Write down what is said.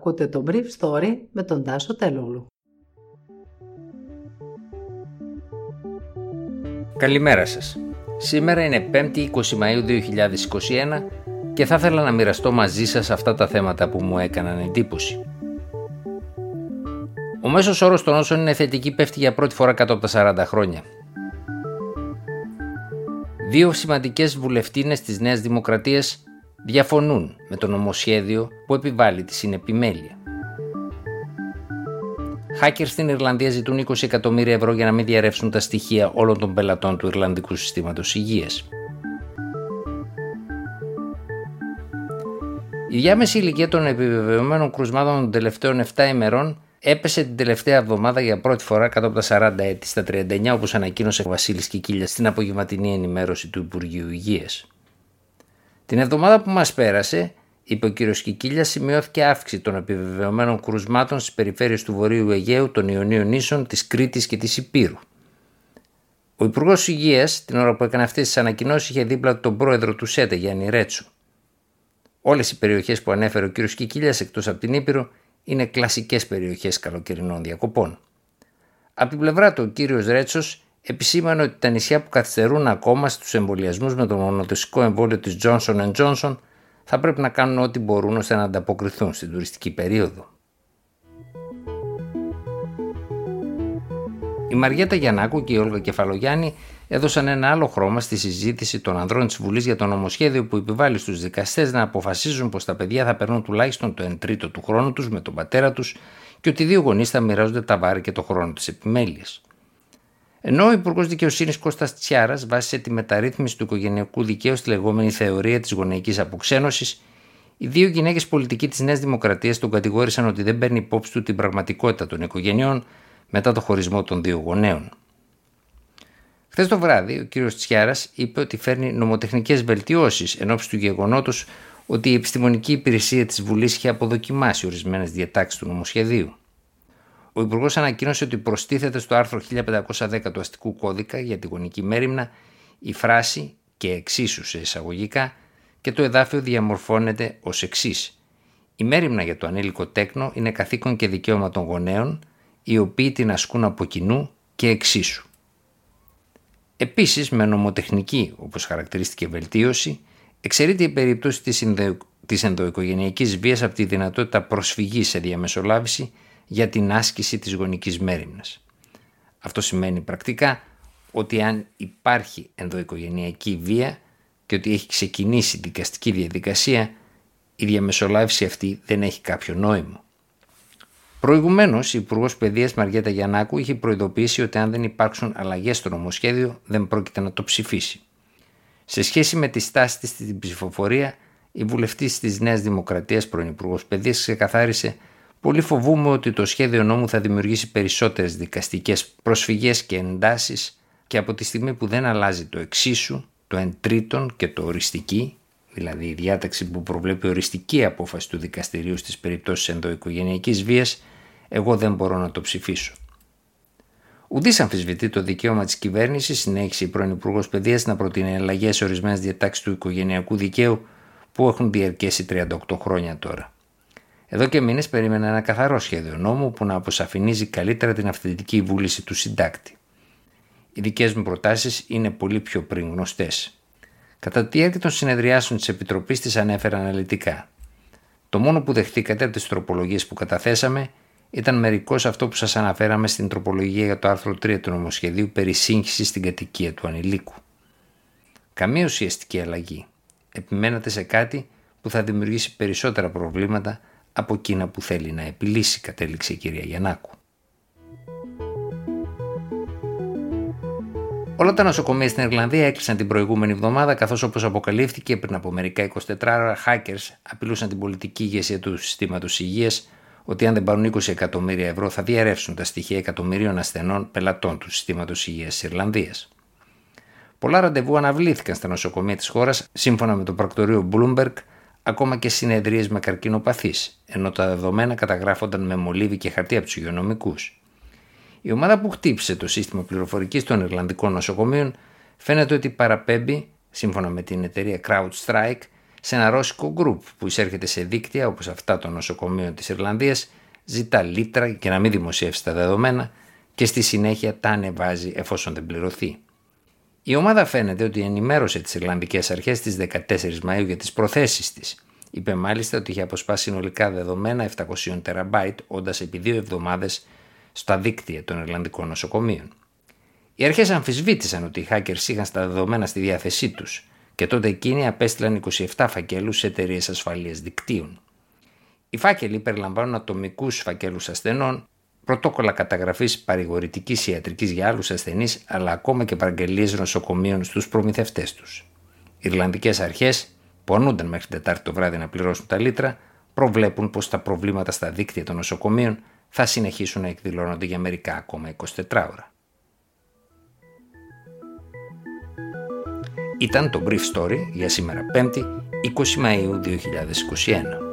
Ακούτε το Brief Story με τον Τάσο Τελούλου. Καλημέρα σας. Σήμερα είναι 5η 20 Μαΐου 2021 και θα ήθελα να μοιραστώ μαζί σας αυτά τα θέματα που μου έκαναν εντύπωση. Ο μέσος όρος των όσων είναι θετική πέφτει για πρώτη φορά κάτω από τα 40 χρόνια. Δύο σημαντικές βουλευτίνες της Νέας Δημοκρατίας διαφωνούν με το νομοσχέδιο που επιβάλλει τη συνεπιμέλεια. Hackers στην Ιρλανδία ζητούν 20 εκατομμύρια ευρώ για να μην διαρρεύσουν τα στοιχεία όλων των πελατών του Ιρλανδικού Συστήματος Υγείας. Η διάμεση ηλικία των επιβεβαιωμένων κρουσμάτων των τελευταίων 7 ημερών έπεσε την τελευταία εβδομάδα για πρώτη φορά κάτω από τα 40 έτη στα 39 όπως ανακοίνωσε ο Βασίλης Κικίλιας στην απογευματινή ενημέρωση του Υπουργείου Υγείας. Την εβδομάδα που μας πέρασε, είπε ο κ. Κικίλιας, σημειώθηκε αύξηση των επιβεβαιωμένων κρουσμάτων στις περιφέρειες του Βορείου Αιγαίου, των Ιωνίων νήσων, της Κρήτης και της Υπήρου. Ο Υπουργός Υγείας, την ώρα που έκανε αυτές τις ανακοινώσεις, είχε δίπλα τον πρόεδρο του ΣΕΤΕ, Γιάννη Ρέτσο. Όλες οι περιοχές που ανέφερε ο κ. Κικίλιας, εκτός από την Ήπειρο, είναι κλασικές περιοχές καλοκαιρινών διακοπών. Από την πλευρά του, ο κ. Ρέτσος επισήμανε ότι τα νησιά που καθυστερούν ακόμα στους εμβολιασμούς με το μονοδοσικό εμβόλιο της Johnson Johnson θα πρέπει να κάνουν ό,τι μπορούν ώστε να ανταποκριθούν στην τουριστική περίοδο. Η Μαριέτα Γιαννάκου και η Όλγα Κεφαλογιάννη έδωσαν ένα άλλο χρώμα στη συζήτηση των ανδρών της Βουλής για το νομοσχέδιο που επιβάλλει στους δικαστές να αποφασίζουν πως τα παιδιά θα περνούν τουλάχιστον το 1 τρίτο του χρόνου τους με τον πατέρα τους και ότι οι δύο γονείς θα μοιράζονται τα βάρη και το χρόνο της επιμέλειας. Ενώ ο Υπουργός Δικαιοσύνης Κώστας Τσιάρας βάσισε τη μεταρρύθμιση του οικογενειακού δικαίου στη λεγόμενη θεωρία της γονεϊκής αποξένωσης, οι δύο γυναίκες πολιτικοί της Νέας Δημοκρατίας τον κατηγόρησαν ότι δεν παίρνει υπόψη του την πραγματικότητα των οικογενειών μετά το χωρισμό των δύο γονέων. Χθες το βράδυ, ο κ. Τσιάρας είπε ότι φέρνει νομοτεχνικές βελτιώσεις εν ώψη του γεγονότος ότι η επιστημονική υπηρεσία της Βουλής είχε αποδοκιμάσει ορισμένες διατάξεις του νομοσχεδίου. Ο Υπουργός ανακοίνωσε ότι προστίθεται στο άρθρο 1510 του αστικού κώδικα για τη γονική μέρημνα η φράση και εξίσου σε εισαγωγικά και το εδάφιο διαμορφώνεται ως εξής. Η μέρημνα για το ανήλικο τέκνο είναι καθήκον και δικαίωμα των γονέων, οι οποίοι την ασκούν από κοινού και εξίσου. Επίσης, με νομοτεχνική, όπως χαρακτηρίστηκε βελτίωση, εξαιρείται η περίπτωση της ενδοοικογενειακής βίας από τη δυνατότητα προσφυγής σε διαμεσολάβηση για την άσκηση της γονικής μέρημνας. Αυτό σημαίνει πρακτικά ότι αν υπάρχει ενδοοικογενειακή βία και ότι έχει ξεκινήσει δικαστική διαδικασία, η διαμεσολάβηση αυτή δεν έχει κάποιο νόημα. Προηγουμένως, η Υπουργός Παιδείας Μαριέτα Γιαννάκου είχε προειδοποιήσει ότι αν δεν υπάρξουν αλλαγές στο νομοσχέδιο, δεν πρόκειται να το ψηφίσει. Σε σχέση με τη στάση της στην ψηφοφορία, η βουλευτής της Νέας Δημοκρατίας, πρώην Υπουργός Παιδείας, ξεκαθάρισε Πολύ φοβούμαι ότι το σχέδιο νόμου θα δημιουργήσει περισσότερες δικαστικές προσφυγές και εντάσεις και από τη στιγμή που δεν αλλάζει το εξίσου, το εν τρίτον και το οριστική, δηλαδή η διάταξη που προβλέπει οριστική απόφαση του δικαστηρίου στις περιπτώσεις ενδοοικογενειακής βίας, εγώ δεν μπορώ να το ψηφίσω. Ουδής αμφισβητεί το δικαίωμα της κυβέρνησης, συνέχισε η πρώην Υπουργός Παιδείας, να προτείνει αλλαγές σε ορισμένες διατάξεις του οικογενειακού δικαίου που έχουν διαρκέσει 38 χρόνια τώρα. Εδώ και μήνες περίμενα ένα καθαρό σχέδιο νόμου που να αποσαφηνίζει καλύτερα την αυθεντική βούληση του συντάκτη. Οι δικές μου προτάσεις είναι πολύ πιο πριν γνωστές. Κατά τη διάρκεια των συνεδριάσεων της Επιτροπής τις ανέφερα αναλυτικά. Το μόνο που δεχτήκατε από τις τροπολογίες που καταθέσαμε ήταν μερικό αυτό που σας αναφέραμε στην τροπολογία για το άρθρο 3 του νομοσχεδίου περί σύγχυσης στην κατοικία του ανηλίκου. Καμία ουσιαστική αλλαγή. Επιμένατε σε κάτι που θα δημιουργήσει περισσότερα προβλήματα από εκείνα που θέλει να επιλύσει, κατέληξε η κυρία Γιαννάκου. Όλα τα νοσοκομεία στην Ιρλανδία έκλεισαν την προηγούμενη εβδομάδα, καθώς όπως αποκαλύφθηκε πριν από μερικά 24 ώρα, hackers απειλούσαν την πολιτική ηγεσία του συστήματος υγείας ότι αν δεν πάρουν 20 εκατομμύρια ευρώ θα διαρρεύσουν τα στοιχεία εκατομμυρίων ασθενών πελατών του συστήματος υγείας της Ιρλανδίας. Πολλά ραντεβού αναβλήθηκαν στα νοσοκομεία της χώρας, σύμφωνα με το πρακτορείο Bloomberg, ακόμα και συνεδρίες με καρκινοπαθείς, ενώ τα δεδομένα καταγράφονταν με μολύβι και χαρτί από τους υγειονομικούς. Η ομάδα που χτύπησε το σύστημα πληροφορικής των Ιρλανδικών νοσοκομείων φαίνεται ότι παραπέμπει, σύμφωνα με την εταιρεία CrowdStrike, σε ένα ρώσικο γκρουπ που εισέρχεται σε δίκτυα όπως αυτά των νοσοκομείων της Ιρλανδίας, ζητά λίτρα και να μην δημοσιεύσει τα δεδομένα και στη συνέχεια τα ανεβάζει εφόσον δεν πληρωθεί. Η ομάδα φαίνεται ότι ενημέρωσε τις Ιρλανδικές αρχές στις 14 Μαΐου για τις προθέσεις της. Είπε μάλιστα ότι είχε αποσπάσει συνολικά δεδομένα 700 τεραμπάιτ όντας επί δύο εβδομάδες στα δίκτυα των Ιρλανδικών νοσοκομείων. Οι αρχές αμφισβήτησαν ότι οι hackers είχαν στα δεδομένα στη διάθεσή τους και τότε εκείνοι απέστειλαν 27 φακέλους σε εταιρείες ασφαλείας δικτύων. Οι φάκελοι περιλαμβάνουν ατομικούς φακέλους ασθενών, πρωτόκολλα καταγραφής παρηγορητικής ιατρικής για άλλους ασθενείς, αλλά ακόμα και παραγγελίες νοσοκομείων στους προμηθευτές τους. Οι Ιρλανδικές αρχές, που αρνούνταν μέχρι Τετάρτη το βράδυ να πληρώσουν τα λίτρα, προβλέπουν πως τα προβλήματα στα δίκτυα των νοσοκομείων θα συνεχίσουν να εκδηλώνονται για μερικά ακόμα 24 ώρα. Ήταν το Brief Story για σήμερα 5η 20 Μαΐου 2021.